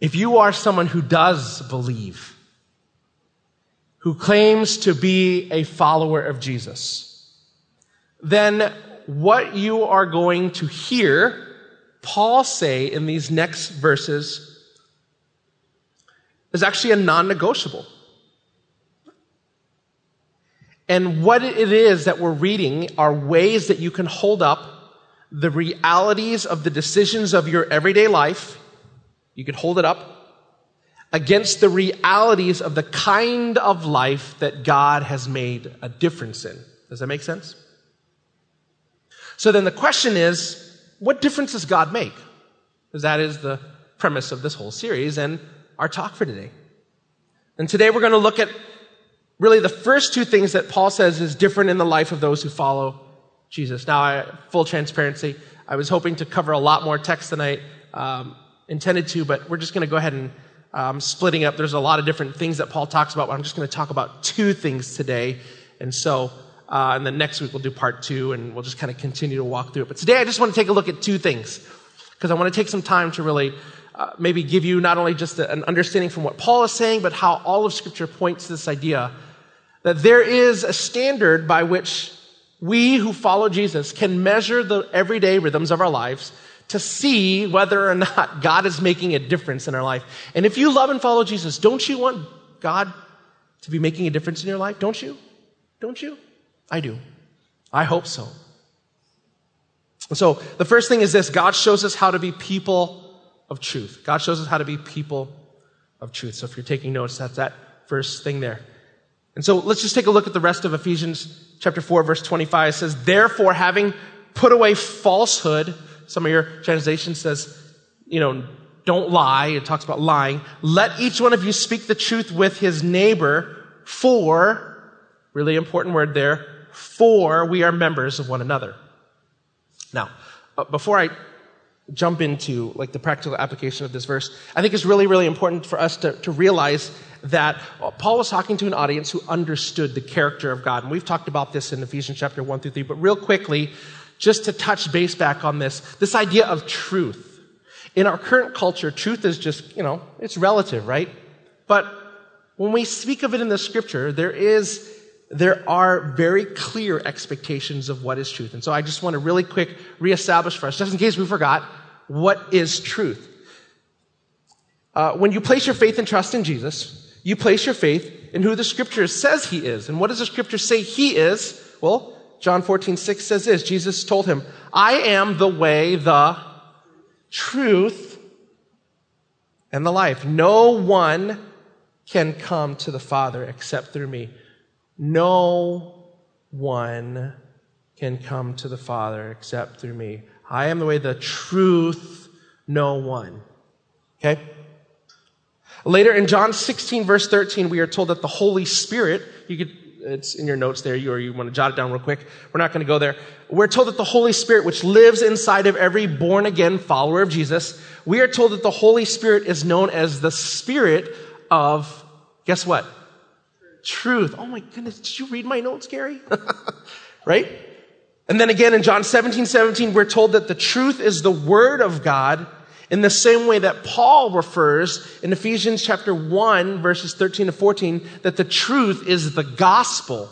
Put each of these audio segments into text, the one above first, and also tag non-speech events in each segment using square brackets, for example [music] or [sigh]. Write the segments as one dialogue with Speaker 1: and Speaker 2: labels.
Speaker 1: If you are someone who does believe, who claims to be a follower of Jesus, then what you are going to hear Paul say in these next verses is actually a non negotiable. And what it is that we're reading are ways that you can hold up the realities of the decisions of your everyday life. You can hold it up against the realities of the kind of life that God has made a difference in. Does that make sense? So then the question is, what difference does God make? Because that is the premise of this whole series and our talk for today. And today we're going to look at really the first two things that Paul says is different in the life of those who follow Jesus. Now, I, full transparency, I was hoping to cover a lot more text tonight. Um, intended to, but we're just going to go ahead and um, splitting up. There's a lot of different things that Paul talks about, but I'm just going to talk about two things today. And so, uh, and then next week we'll do part two, and we'll just kind of continue to walk through it. But today I just want to take a look at two things because I want to take some time to really uh, maybe give you not only just an understanding from what Paul is saying, but how all of Scripture points to this idea that there is a standard by which we who follow Jesus can measure the everyday rhythms of our lives to see whether or not God is making a difference in our life. And if you love and follow Jesus, don't you want God to be making a difference in your life? Don't you? Don't you? I do. I hope so. So the first thing is this God shows us how to be people of truth. God shows us how to be people of truth. So if you're taking notes, that's that first thing there. And so let's just take a look at the rest of Ephesians chapter 4, verse 25. It says, Therefore, having put away falsehood, some of your translation says, you know, don't lie. It talks about lying. Let each one of you speak the truth with his neighbor, for, really important word there, for we are members of one another. Now, uh, before I jump into like the practical application of this verse, I think it's really, really important for us to, to realize that uh, Paul was talking to an audience who understood the character of God. And we've talked about this in Ephesians chapter 1 through 3, but real quickly, just to touch base back on this, this idea of truth. In our current culture, truth is just, you know, it's relative, right? But when we speak of it in the scripture, there is, there are very clear expectations of what is truth. And so I just want to really quick reestablish for us, just in case we forgot, what is truth? Uh, when you place your faith and trust in Jesus, you place your faith in who the scripture says he is. And what does the scripture say he is? Well, John 14, 6 says this Jesus told him, I am the way, the truth, and the life. No one can come to the Father except through me. No one can come to the Father except through me. I am the way, the truth, no one. Okay? Later in John 16, verse 13, we are told that the Holy Spirit, you could it's in your notes there, or you want to jot it down real quick. We're not going to go there. We're told that the Holy Spirit, which lives inside of every born again follower of Jesus, we are told that the Holy Spirit is known as the Spirit of, guess what? Truth. Oh my goodness, did you read my notes, Gary? [laughs] right? And then again in John 17, 17, we're told that the truth is the Word of God in the same way that Paul refers in Ephesians chapter 1, verses 13 to 14, that the truth is the gospel.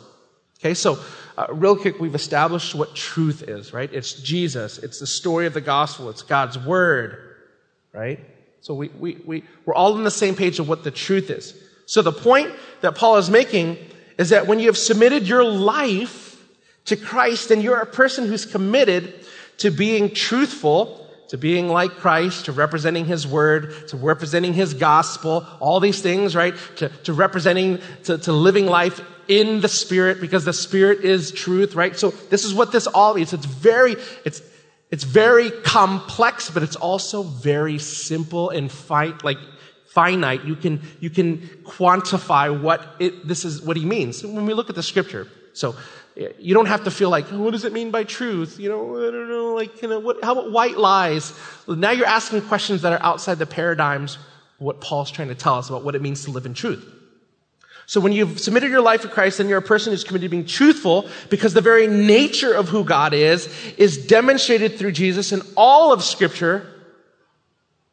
Speaker 1: Okay, so uh, real quick, we've established what truth is, right? It's Jesus. It's the story of the gospel. It's God's word, right? So we, we, we, we're all on the same page of what the truth is. So the point that Paul is making is that when you have submitted your life to Christ and you're a person who's committed to being truthful, to being like Christ, to representing His Word, to representing His gospel, all these things, right? To, to representing, to, to living life in the Spirit because the Spirit is truth, right? So this is what this all means. It's very, it's, it's very complex, but it's also very simple and fi- like finite. You can, you can quantify what it, this is, what he means. When we look at the scripture. So you don't have to feel like, oh, what does it mean by truth? You know, I don't know, like, you know, what, how about white lies? Now you're asking questions that are outside the paradigms what Paul's trying to tell us about what it means to live in truth. So when you've submitted your life to Christ, then you're a person who's committed to being truthful because the very nature of who God is is demonstrated through Jesus and all of scripture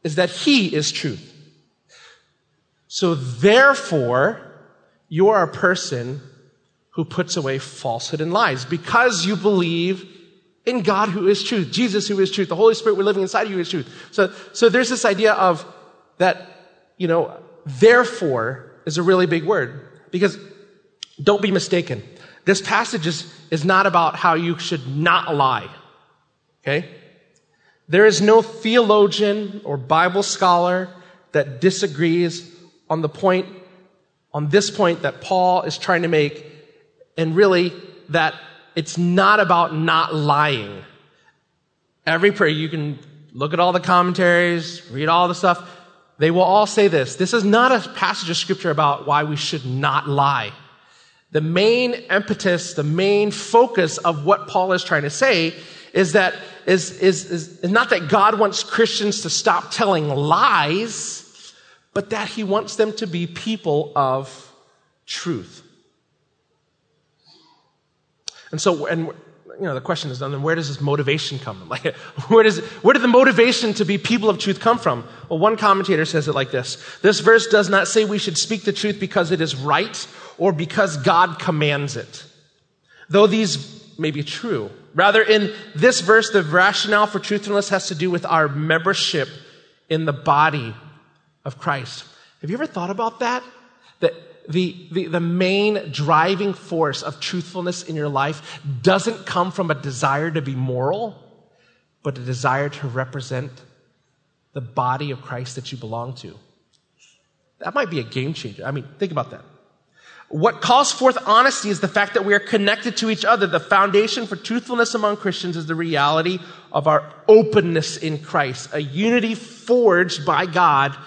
Speaker 1: is that he is truth. So therefore, you are a person who puts away falsehood and lies because you believe in God who is truth, Jesus who is truth, the Holy Spirit we're living inside of you is truth. So, so there's this idea of that, you know, therefore is a really big word because don't be mistaken. This passage is, is not about how you should not lie. Okay? There is no theologian or Bible scholar that disagrees on the point, on this point that Paul is trying to make, and really that it's not about not lying. Every prayer, you can look at all the commentaries, read all the stuff. They will all say this. This is not a passage of scripture about why we should not lie. The main impetus, the main focus of what Paul is trying to say is that is, is, is not that God wants Christians to stop telling lies, but that he wants them to be people of truth. And so, and you know, the question is then where does this motivation come from? [laughs] Like, where does, where did the motivation to be people of truth come from? Well, one commentator says it like this. This verse does not say we should speak the truth because it is right or because God commands it. Though these may be true. Rather, in this verse, the rationale for truthfulness has to do with our membership in the body of Christ. Have you ever thought about that? That the, the, the main driving force of truthfulness in your life doesn't come from a desire to be moral, but a desire to represent the body of Christ that you belong to. That might be a game changer. I mean, think about that. What calls forth honesty is the fact that we are connected to each other. The foundation for truthfulness among Christians is the reality of our openness in Christ, a unity forged by God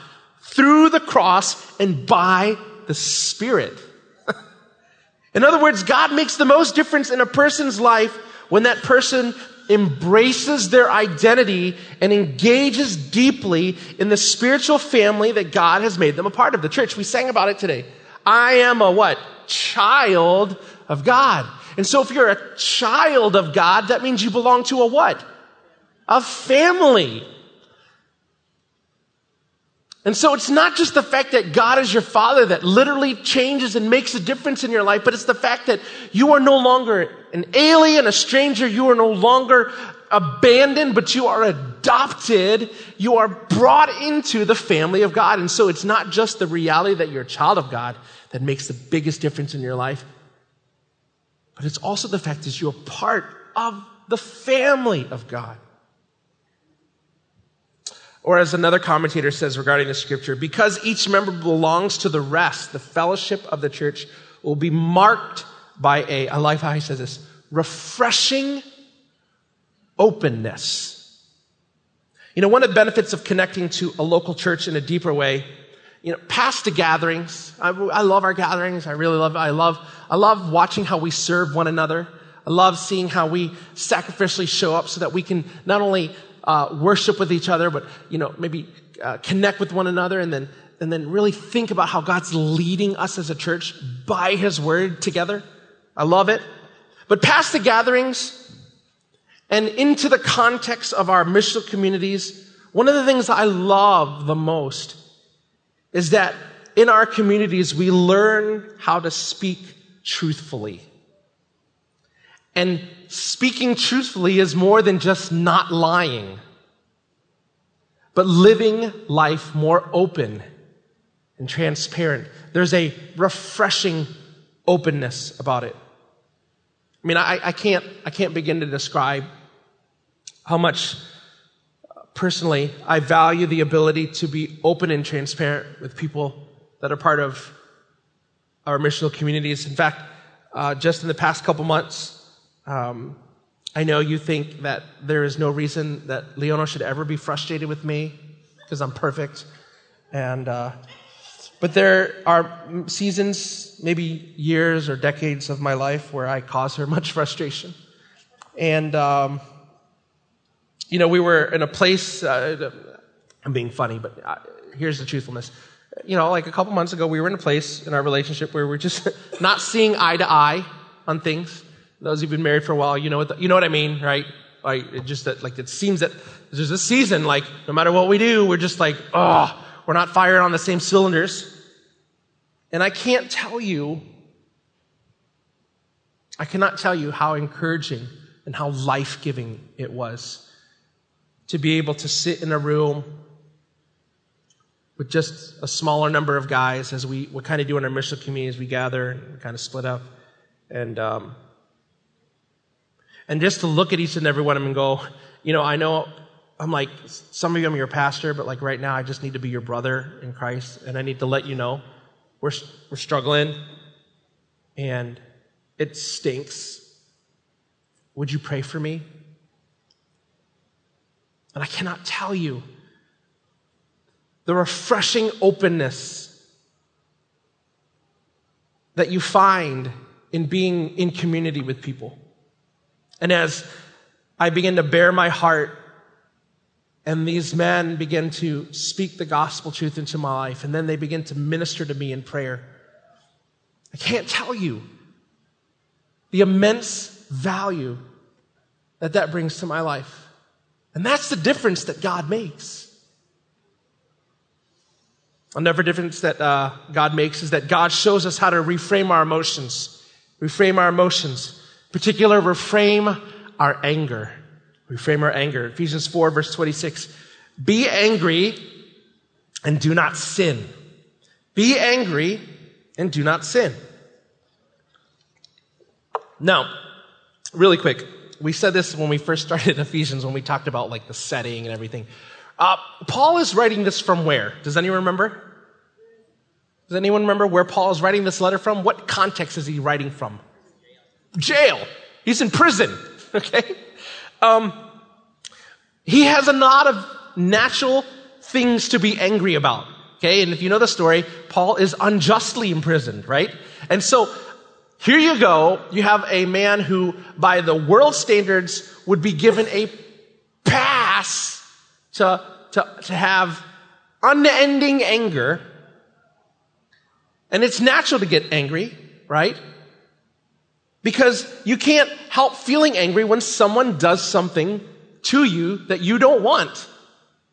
Speaker 1: through the cross and by the Spirit. in other words, God makes the most difference in a person's life when that person embraces their identity and engages deeply in the spiritual family that God has made them a part of. The church, we sang about it today. I am a what? Child of God. And so if you're a child of God, that means you belong to a what? A family. And so it's not just the fact that God is your father that literally changes and makes a difference in your life, but it's the fact that you are no longer an alien, a stranger. You are no longer abandoned, but you are adopted. You are brought into the family of God. And so it's not just the reality that you're a child of God that makes the biggest difference in your life, but it's also the fact that you're part of the family of God. Or as another commentator says regarding the scripture, because each member belongs to the rest, the fellowship of the church will be marked by a, I like how he says this, refreshing openness. You know, one of the benefits of connecting to a local church in a deeper way, you know, past the gatherings, I, I love our gatherings. I really love, I love, I love watching how we serve one another. I love seeing how we sacrificially show up so that we can not only uh, worship with each other, but you know, maybe uh, connect with one another, and then and then really think about how God's leading us as a church by His Word together. I love it. But past the gatherings and into the context of our missional communities, one of the things I love the most is that in our communities we learn how to speak truthfully. And speaking truthfully is more than just not lying, but living life more open and transparent. There's a refreshing openness about it. I mean, I, I, can't, I can't begin to describe how much personally I value the ability to be open and transparent with people that are part of our missional communities. In fact, uh, just in the past couple months, um, I know you think that there is no reason that Leona should ever be frustrated with me because I'm perfect. And, uh, but there are seasons, maybe years or decades of my life where I cause her [laughs] much frustration. And, um, you know, we were in a place, uh, I'm being funny, but uh, here's the truthfulness. You know, like a couple months ago, we were in a place in our relationship where we're just [laughs] not seeing eye to eye on things. Those who've been married for a while, you know what, the, you know what I mean, right? Like, it just that, like, it seems that there's a season, like, no matter what we do, we're just like, oh, we're not firing on the same cylinders. And I can't tell you, I cannot tell you how encouraging and how life giving it was to be able to sit in a room with just a smaller number of guys as we, we kind of do in our mission community as we gather and kind of split up. And, um, and just to look at each and every one of them and go, you know, I know I'm like, some of you, I'm your pastor, but like right now, I just need to be your brother in Christ, and I need to let you know we're, we're struggling, and it stinks. Would you pray for me? And I cannot tell you the refreshing openness that you find in being in community with people. And as I begin to bare my heart and these men begin to speak the gospel truth into my life, and then they begin to minister to me in prayer. I can't tell you the immense value that that brings to my life. And that's the difference that God makes. Another difference that uh, God makes is that God shows us how to reframe our emotions. Reframe our emotions. Particular, reframe our anger. Reframe our anger. Ephesians 4, verse 26. Be angry and do not sin. Be angry and do not sin. Now, really quick, we said this when we first started [laughs] Ephesians, when we talked about like the setting and everything. Uh, Paul is writing this from where? Does anyone remember? Does anyone remember where Paul is writing this letter from? What context is he writing from? Jail. He's in prison. [laughs] Okay? Um, he has a lot of natural things to be angry about. Okay? And if you know the story, Paul is unjustly imprisoned, right? And so, here you go. You have a man who, by the world standards, would be given a pass to, to, to have unending anger. And it's natural to get angry, right? Because you can't help feeling angry when someone does something to you that you don't want.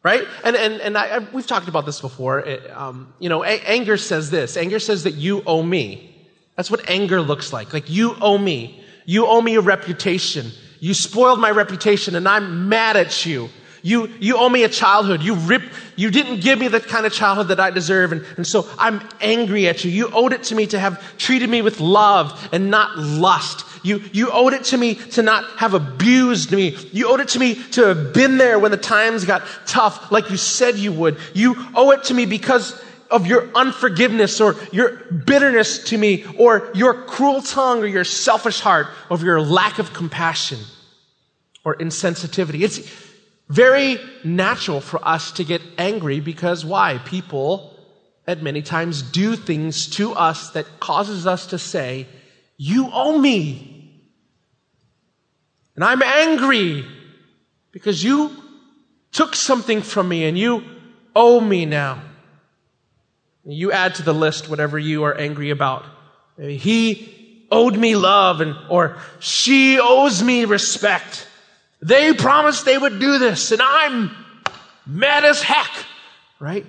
Speaker 1: Right? And, and, and I, we've talked about this before. It, um, you know, a- anger says this. Anger says that you owe me. That's what anger looks like. Like, you owe me. You owe me a reputation. You spoiled my reputation and I'm mad at you. You, you owe me a childhood. You rip, you didn't give me the kind of childhood that I deserve. And, and so I'm angry at you. You owed it to me to have treated me with love and not lust. You, you owed it to me to not have abused me. You owed it to me to have been there when the times got tough like you said you would. You owe it to me because of your unforgiveness or your bitterness to me or your cruel tongue or your selfish heart of your lack of compassion or insensitivity. It's, very natural for us to get angry because why? People at many times do things to us that causes us to say, you owe me. And I'm angry because you took something from me and you owe me now. You add to the list whatever you are angry about. Maybe he owed me love and, or she owes me respect. They promised they would do this, and I'm mad as heck, right?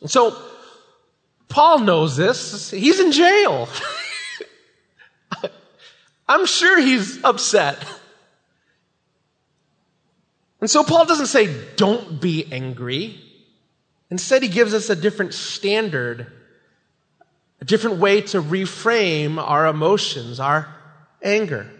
Speaker 1: And so, Paul knows this. He's in jail. [laughs] I'm sure he's upset. And so, Paul doesn't say, don't be angry. Instead, he gives us a different standard, a different way to reframe our emotions, our anger.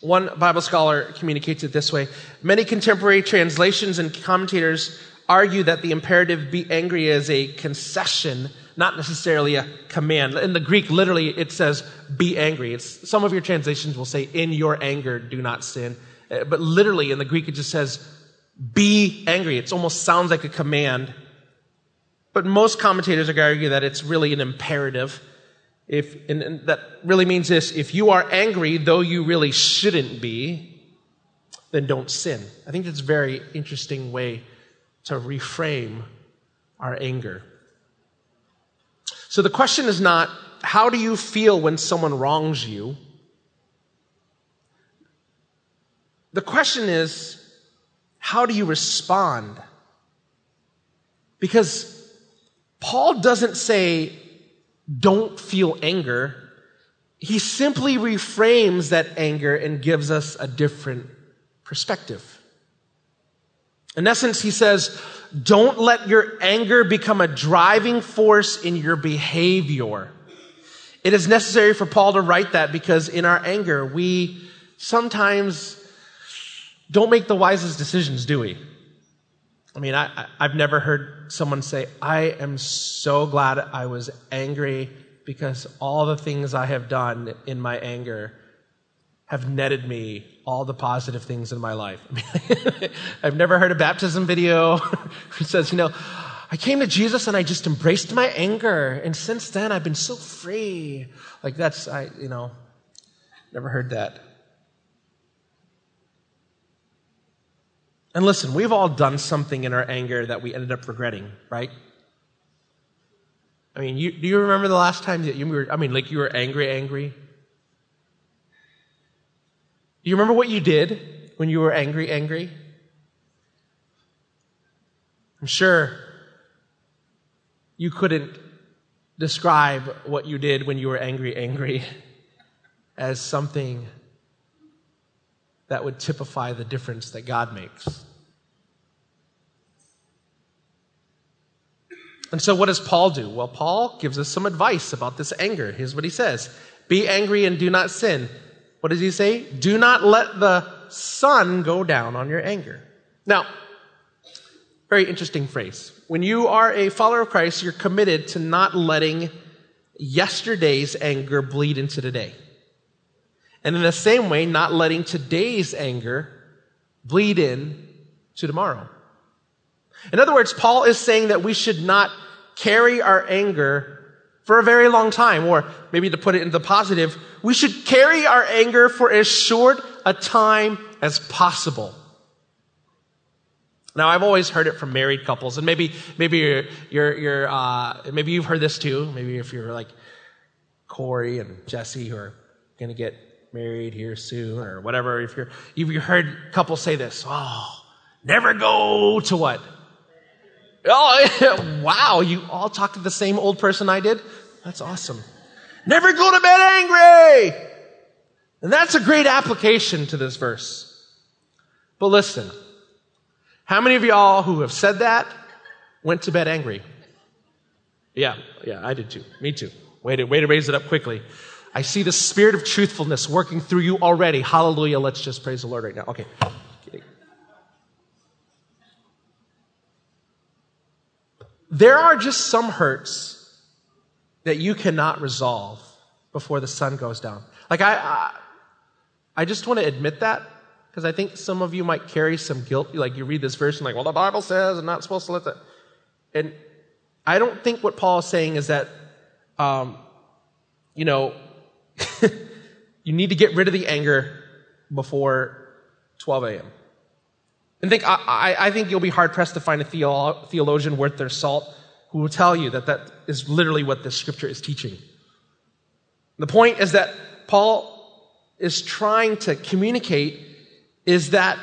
Speaker 1: One Bible scholar communicates it this way. Many contemporary translations and commentators argue that the imperative be angry is a concession, not necessarily a command. In the Greek, literally, it says be angry. It's, some of your translations will say, in your anger, do not sin. Uh, but literally, in the Greek, it just says be angry. It almost sounds like a command. But most commentators argue that it's really an imperative. If, and, that really means this if you are angry, though you really shouldn't be, then don't sin. I think that's a very interesting way to reframe our anger. So the question is not, how do you feel when someone wrongs you? The question is, how do you respond? Because Paul doesn't say, don't feel anger. He simply reframes that anger and gives us a different perspective. In essence, he says, don't let your anger become a driving force in your behavior. It is necessary for Paul to write that because in our anger, we sometimes don't make the wisest decisions, do we? I mean, I, have never heard someone say, I am so glad I was angry because all the things I have done in my anger have netted me all the positive things in my life. [laughs] I mean, I've never heard a baptism video [laughs] who says, you know, I came to Jesus and I just embraced my anger. And since then, I've been so free. Like that's, I, you know, never heard that. And listen, we've all done something in our anger that we ended up regretting, right? I mean, you, do you remember the last time that you were, I mean, like you were angry, angry? Do you remember what you did when you were angry, angry? I'm sure you couldn't describe what you did when you were angry, angry [laughs] as something that would typify the difference that God makes. And so, what does Paul do? Well, Paul gives us some advice about this anger. Here's what he says Be angry and do not sin. What does he say? Do not let the sun go down on your anger. Now, very interesting phrase. When you are a follower of Christ, you're committed to not letting yesterday's anger bleed into today. And in the same way, not letting today's anger bleed in to tomorrow. In other words, Paul is saying that we should not carry our anger for a very long time, or maybe to put it into the positive, we should carry our anger for as short a time as possible. Now, I've always heard it from married couples, and maybe, maybe you're, you're, you're uh, maybe you've heard this too. Maybe if you're like Corey and Jesse who are going to get married here soon or whatever. If you're, you've heard couples say this, oh, never go to what? Oh, [laughs] wow, you all talked to the same old person I did? That's awesome. Never go to bed angry! And that's a great application to this verse. But listen, how many of y'all who have said that went to bed angry? Yeah, yeah, I did too. Me too. Way to, way to raise it up quickly. I see the spirit of truthfulness working through you already. Hallelujah. Let's just praise the Lord right now. Okay. There are just some hurts that you cannot resolve before the sun goes down. Like I, I, I just want to admit that because I think some of you might carry some guilt. Like you read this verse and like, well, the Bible says I'm not supposed to let that. And I don't think what Paul is saying is that, um, you know, [laughs] you need to get rid of the anger before 12 a.m. And think, I, I think you'll be hard pressed to find a theolo- theologian worth their salt who will tell you that that is literally what this scripture is teaching. The point is that Paul is trying to communicate is that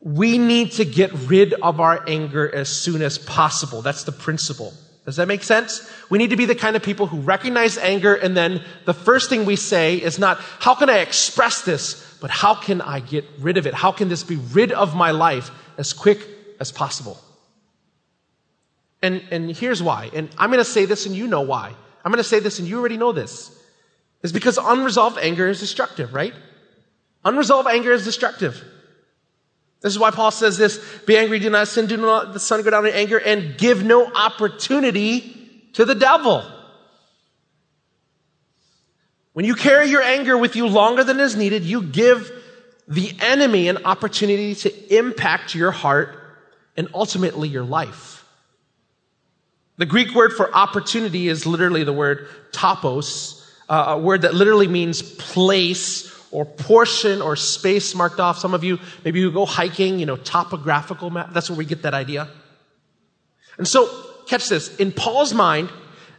Speaker 1: we need to get rid of our anger as soon as possible. That's the principle. Does that make sense? We need to be the kind of people who recognize anger and then the first thing we say is not, how can I express this? But how can I get rid of it? How can this be rid of my life as quick as possible? And, and here's why. And I'm going to say this and you know why. I'm going to say this and you already know this. Is because unresolved anger is destructive, right? Unresolved anger is destructive. This is why Paul says this, be angry, do not sin, do not let the sun go down in anger, and give no opportunity to the devil. When you carry your anger with you longer than is needed, you give the enemy an opportunity to impact your heart and ultimately your life. The Greek word for opportunity is literally the word topos, uh, a word that literally means place or portion or space marked off. Some of you, maybe you go hiking, you know, topographical map. That's where we get that idea. And so, catch this. In Paul's mind,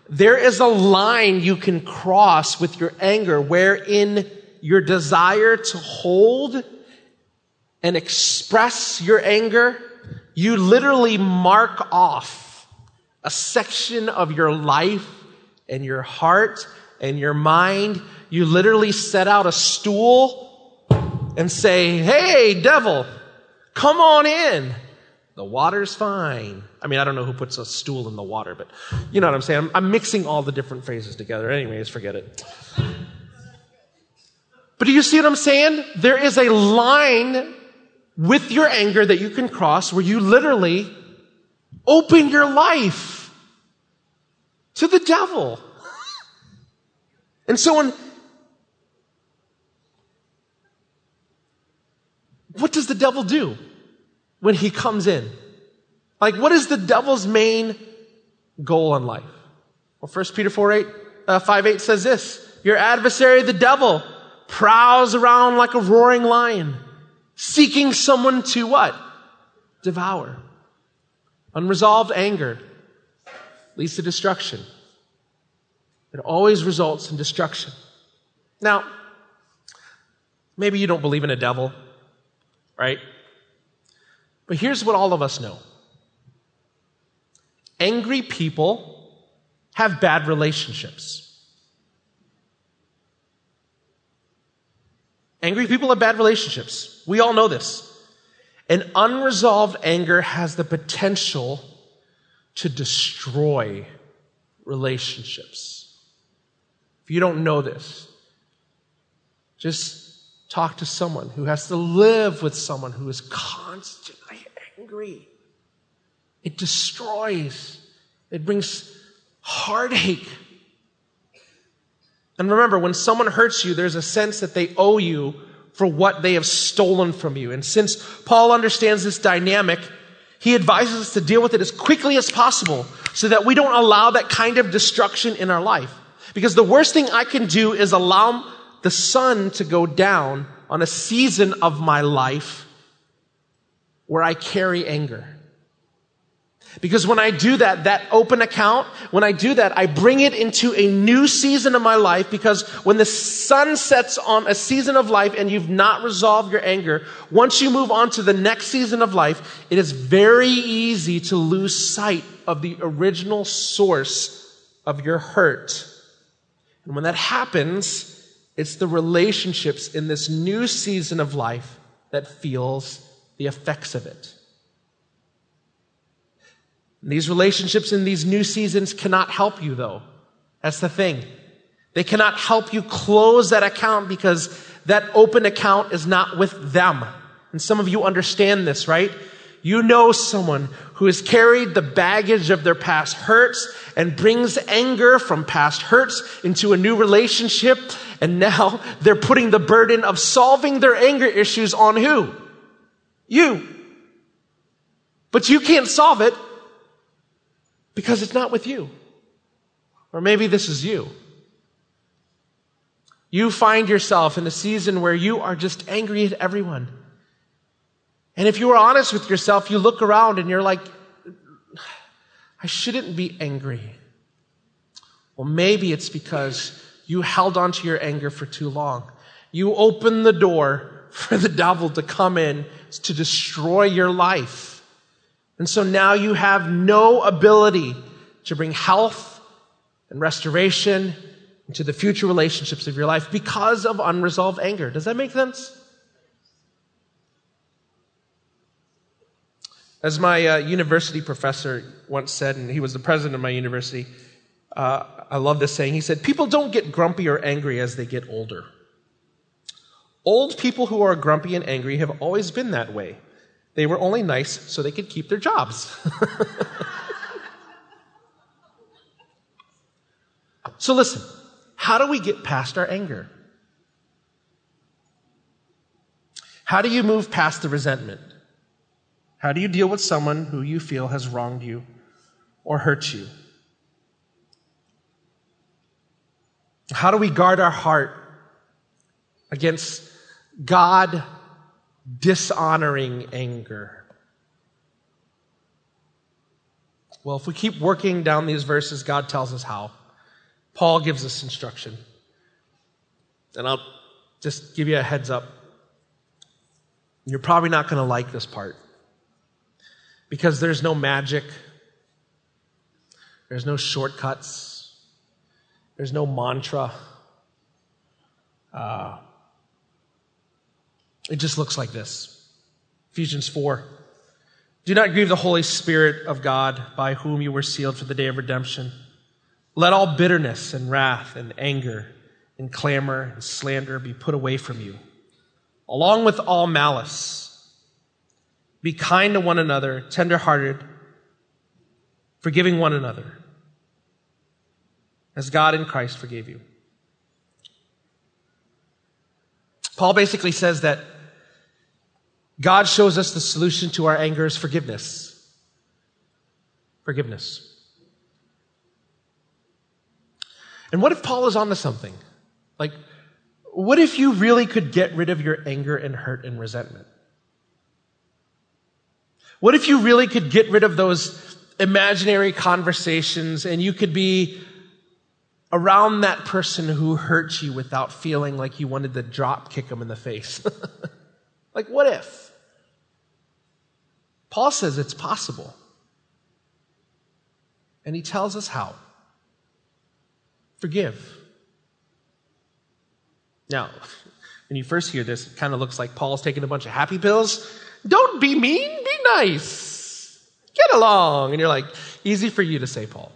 Speaker 1: there is a line you can cross with your anger wherein your desire to hold and express your anger, you literally mark off a section of your life and your heart and your mind. You literally set out a stool and say, Hey, devil, come on in. The water's fine. I mean, I don't know who puts a stool in the water, but you know what I'm saying? I'm, I'm mixing all the different phrases together. Anyways, forget it. But do you see what I'm saying? There is a line with your anger that you can cross where you literally open your life to the devil. And so when what does the devil do when he comes in? Like, what is the devil's main goal in life? Well, 1 Peter 4 8, uh, 5 8 says this Your adversary, the devil, prowls around like a roaring lion, seeking someone to what? Devour. Unresolved anger leads to destruction. It always results in destruction. Now, maybe you don't believe in a devil, right? But here's what all of us know angry people have bad relationships. Angry people have bad relationships. We all know this. And unresolved anger has the potential to destroy relationships. If you don't know this, just talk to someone who has to live with someone who is constantly angry. It destroys, it brings heartache. And remember, when someone hurts you, there's a sense that they owe you for what they have stolen from you. And since Paul understands this dynamic, he advises us to deal with it as quickly as possible so that we don't allow that kind of destruction in our life. Because the worst thing I can do is allow the sun to go down on a season of my life where I carry anger. Because when I do that, that open account, when I do that, I bring it into a new season of my life because when the sun sets on a season of life and you've not resolved your anger, once you move on to the next season of life, it is very easy to lose sight of the original source of your hurt. And when that happens, it's the relationships in this new season of life that feels the effects of it. These relationships in these new seasons cannot help you, though. That's the thing. They cannot help you close that account because that open account is not with them. And some of you understand this, right? You know someone who has carried the baggage of their past hurts and brings anger from past hurts into a new relationship. And now [laughs] they're putting the burden of solving their anger issues on who? You. But you can't solve it because it's not with you. Or maybe this is you. You find yourself in a season where you are just angry at everyone. And if you are honest with yourself, you look around and you're like, I shouldn't be angry. Well, maybe it's because you held onto your anger for too long. You opened the door for the devil to come in to destroy your life. And so now you have no ability to bring health and restoration into the future relationships of your life because of unresolved anger. Does that make sense? As my uh, university professor once said, and he was the president of my university, uh, I love this saying. He said, People don't get grumpy or angry as they get older. Old people who are grumpy and angry have always been that way. They were only nice so they could keep their jobs. [laughs] so listen, how do we get past our anger? How do you move past the resentment? How do you deal with someone who you feel has wronged you or hurt you? How do we guard our heart against God dishonoring anger. Well, if we keep working down these verses, God tells us how. Paul gives us instruction. And I'll just give you a heads up. You're probably not going to like this part because there's no magic. There's no shortcuts. There's no mantra. Uh, it just looks like this. Ephesians 4. Do not grieve the Holy Spirit of God by whom you were sealed for the day of redemption. Let all bitterness and wrath and anger and clamor and slander be put away from you, along with all malice. Be kind to one another, tenderhearted, forgiving one another, as God in Christ forgave you. Paul basically says that God shows us the solution to our anger is forgiveness. Forgiveness. And what if Paul is onto something? Like, what if you really could get rid of your anger and hurt and resentment? What if you really could get rid of those imaginary conversations and you could be around that person who hurt you without feeling like you wanted to drop kick them in the face? [laughs] like, what if? Paul says it's possible. And he tells us how. Forgive. Now, [laughs] when you first hear this, it kind of looks like Paul's taking a bunch of happy pills. Don't be mean, be nice. Get along. And you're like, easy for you to say, Paul.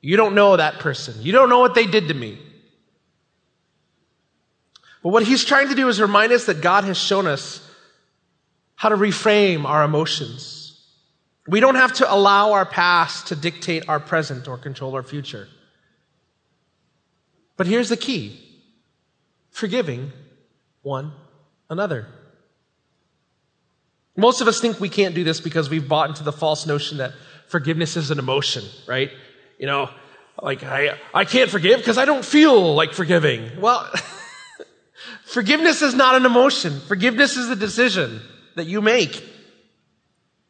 Speaker 1: You don't know that person. You don't know what they did to me. But what he's trying to do is remind us that God has shown us how to reframe our emotions. We don't have to allow our past to dictate our present or control our future. But here's the key forgiving one another. Most of us think we can't do this because we've bought into the false notion that forgiveness is an emotion, right? You know, like I, I can't forgive because I don't feel like forgiving. Well, [laughs] forgiveness is not an emotion. Forgiveness is a decision that you make.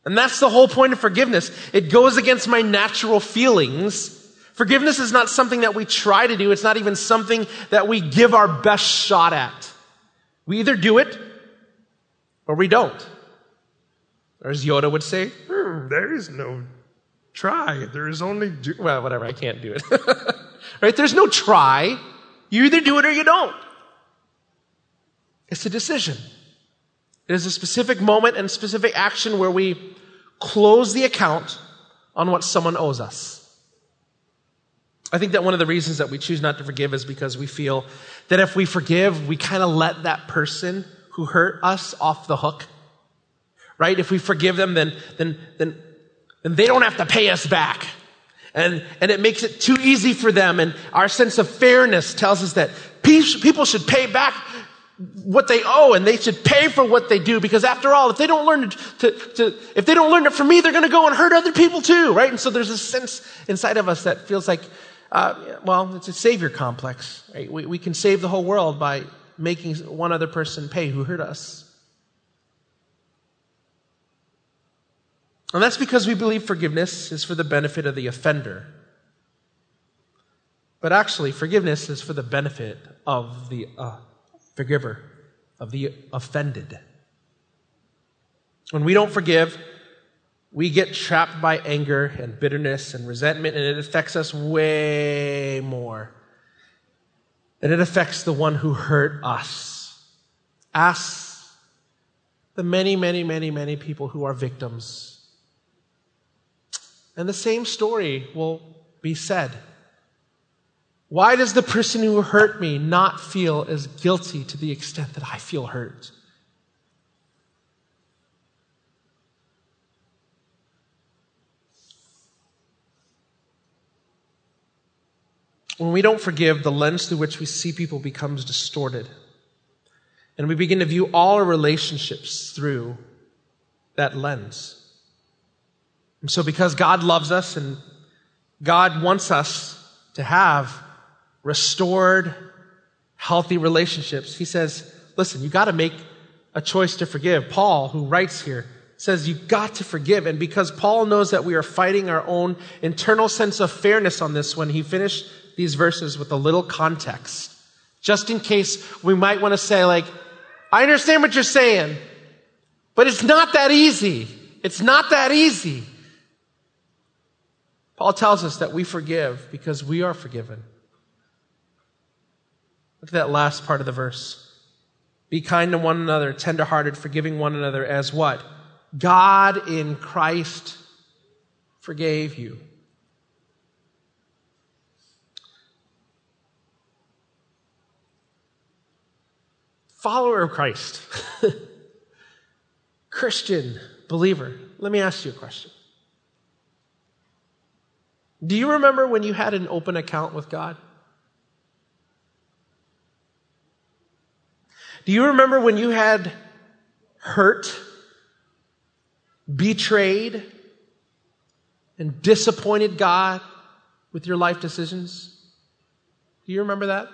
Speaker 1: And that's the whole point of forgiveness. It goes against my natural feelings. Forgiveness is not something that we try to do. It's not even something that we give our best shot at. We either do it or we don't. Or as Yoda would say, hmm, there is no try. There is only do. Well, whatever. I can't do it. [laughs] right? There's no try. You either do it or you don't. It's a decision. It is a specific moment and specific action where we close the account on what someone owes us. I think that one of the reasons that we choose not to forgive is because we feel that if we forgive, we kind of let that person who hurt us off the hook. Right? If we forgive them, then, then, then, then they don't have to pay us back. And, and it makes it too easy for them. And our sense of fairness tells us that people should pay back what they owe and they should pay for what they do because after all if they don't learn to, to if they don't learn it from me they're going to go and hurt other people too right and so there's a sense inside of us that feels like uh, well it's a savior complex right we, we can save the whole world by making one other person pay who hurt us and that's because we believe forgiveness is for the benefit of the offender but actually forgiveness is for the benefit of the uh, forgiver of the offended. When we don't forgive, we get trapped by anger and bitterness and resentment, and it affects us way more. And it affects the one who hurt us. Ask the many, many, many, many people who are victims. And the same story will be said. Why does the person who hurt me not feel as guilty to the extent that I feel hurt? When we don't forgive, the lens through which we see people becomes distorted. And we begin to view all our relationships through that lens. And so, because God loves us and God wants us to have restored, healthy relationships, he says, listen, you got to make a choice to forgive. Paul, who writes here, says you've got to forgive. And because Paul knows that we are fighting our own internal sense of fairness on this when he finished these verses with a little context. Just in case we might want to say like, I understand what you're saying, but it's not that easy. It's not that easy. Paul tells us that we forgive because we are forgiven. Look at that last part of the verse. Be kind to one another, tenderhearted, forgiving one another as what? God in Christ forgave you. Follower of Christ, [laughs] Christian, believer, let me ask you a question. Do you remember when you had an open account with God? Do you remember when you had hurt, betrayed, and disappointed God with your life decisions? Do you remember that?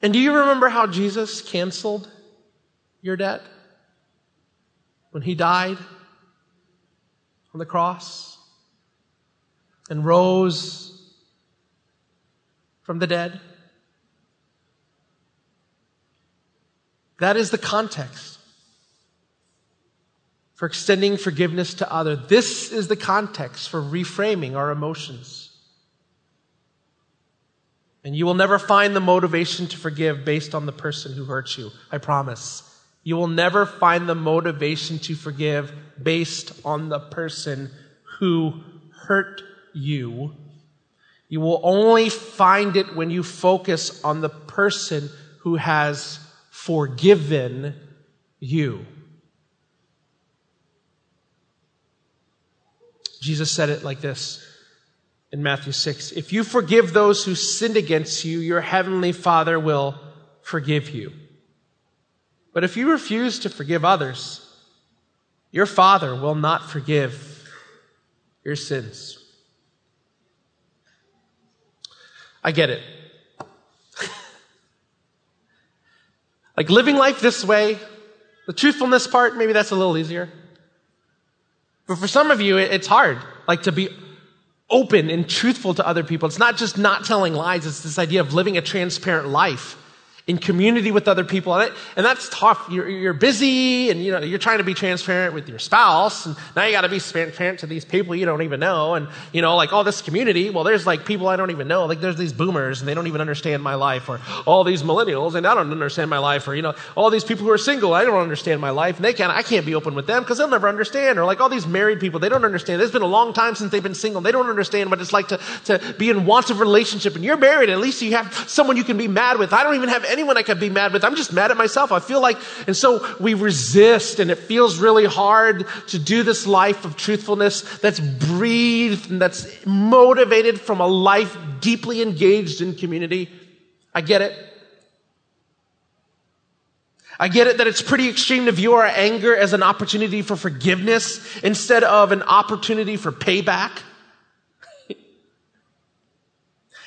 Speaker 1: And do you remember how Jesus canceled your debt when he died on the cross and rose from the dead? That is the context for extending forgiveness to others. This is the context for reframing our emotions. And you will never find the motivation to forgive based on the person who hurt you. I promise. You will never find the motivation to forgive based on the person who hurt you. You will only find it when you focus on the person who has forgiven you. Jesus said it like this in Matthew 6 If you forgive those who sinned against you, your heavenly Father will forgive you. But if you refuse to forgive others, your Father will not forgive your sins. I get it. [laughs] Like living life this way, the truthfulness part, maybe that's a little easier. But for some of you, it's hard, like to be open and truthful to other people. It's not just not telling lies, it's this idea of living a transparent life in community with other people. And, that's tough. You're, you're, busy and you know, you're trying to be transparent with your spouse. And now you got to be transparent to these people you don't even know. And, you know, like all this community, well, there's like people I don't even know. Like there's these boomers and they don't even understand my life or all these millennials and I don't understand my life or, you know, all these people who are single, I don't understand my life and they can't, I can't be open with them because they'll never understand. Or like all these married people, they don't understand. It's been a long time since they've been single. They don't understand what it's like to, to be in want of relationship and you're married. At least you have someone you can be mad with. I don't even have anyone I could be mad with. I'm just mad at myself. I feel like, and so we resist and it feels really hard to do this life of truthfulness that's breathed and that's motivated from a life deeply engaged in community. I get it. I get it that it's pretty extreme to view our anger as an opportunity for forgiveness instead of an opportunity for payback. [laughs]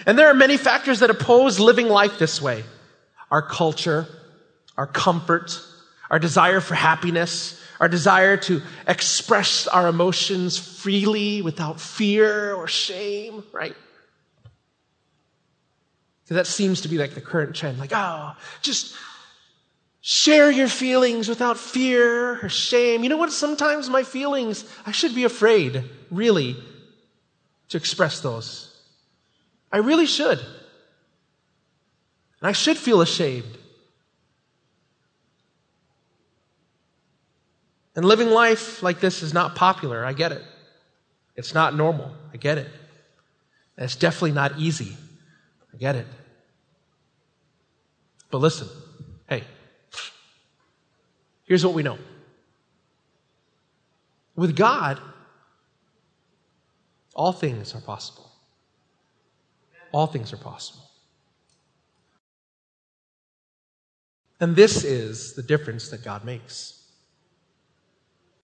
Speaker 1: and there are many factors that oppose living life this way our culture, our comfort, our desire for happiness, our desire to express our emotions freely without fear or shame, right? Because that seems to be like the current trend. Like, oh, just share your feelings without fear or shame. You know what? Sometimes my feelings, I should be afraid, really, to express those. I really should. And I should feel ashamed. And living life like this is not popular. I get it. It's not normal. I get it. And it's definitely not easy. I get it. But listen, hey, here's what we know. With God, all things are possible. All things are possible. And this is the difference that God makes.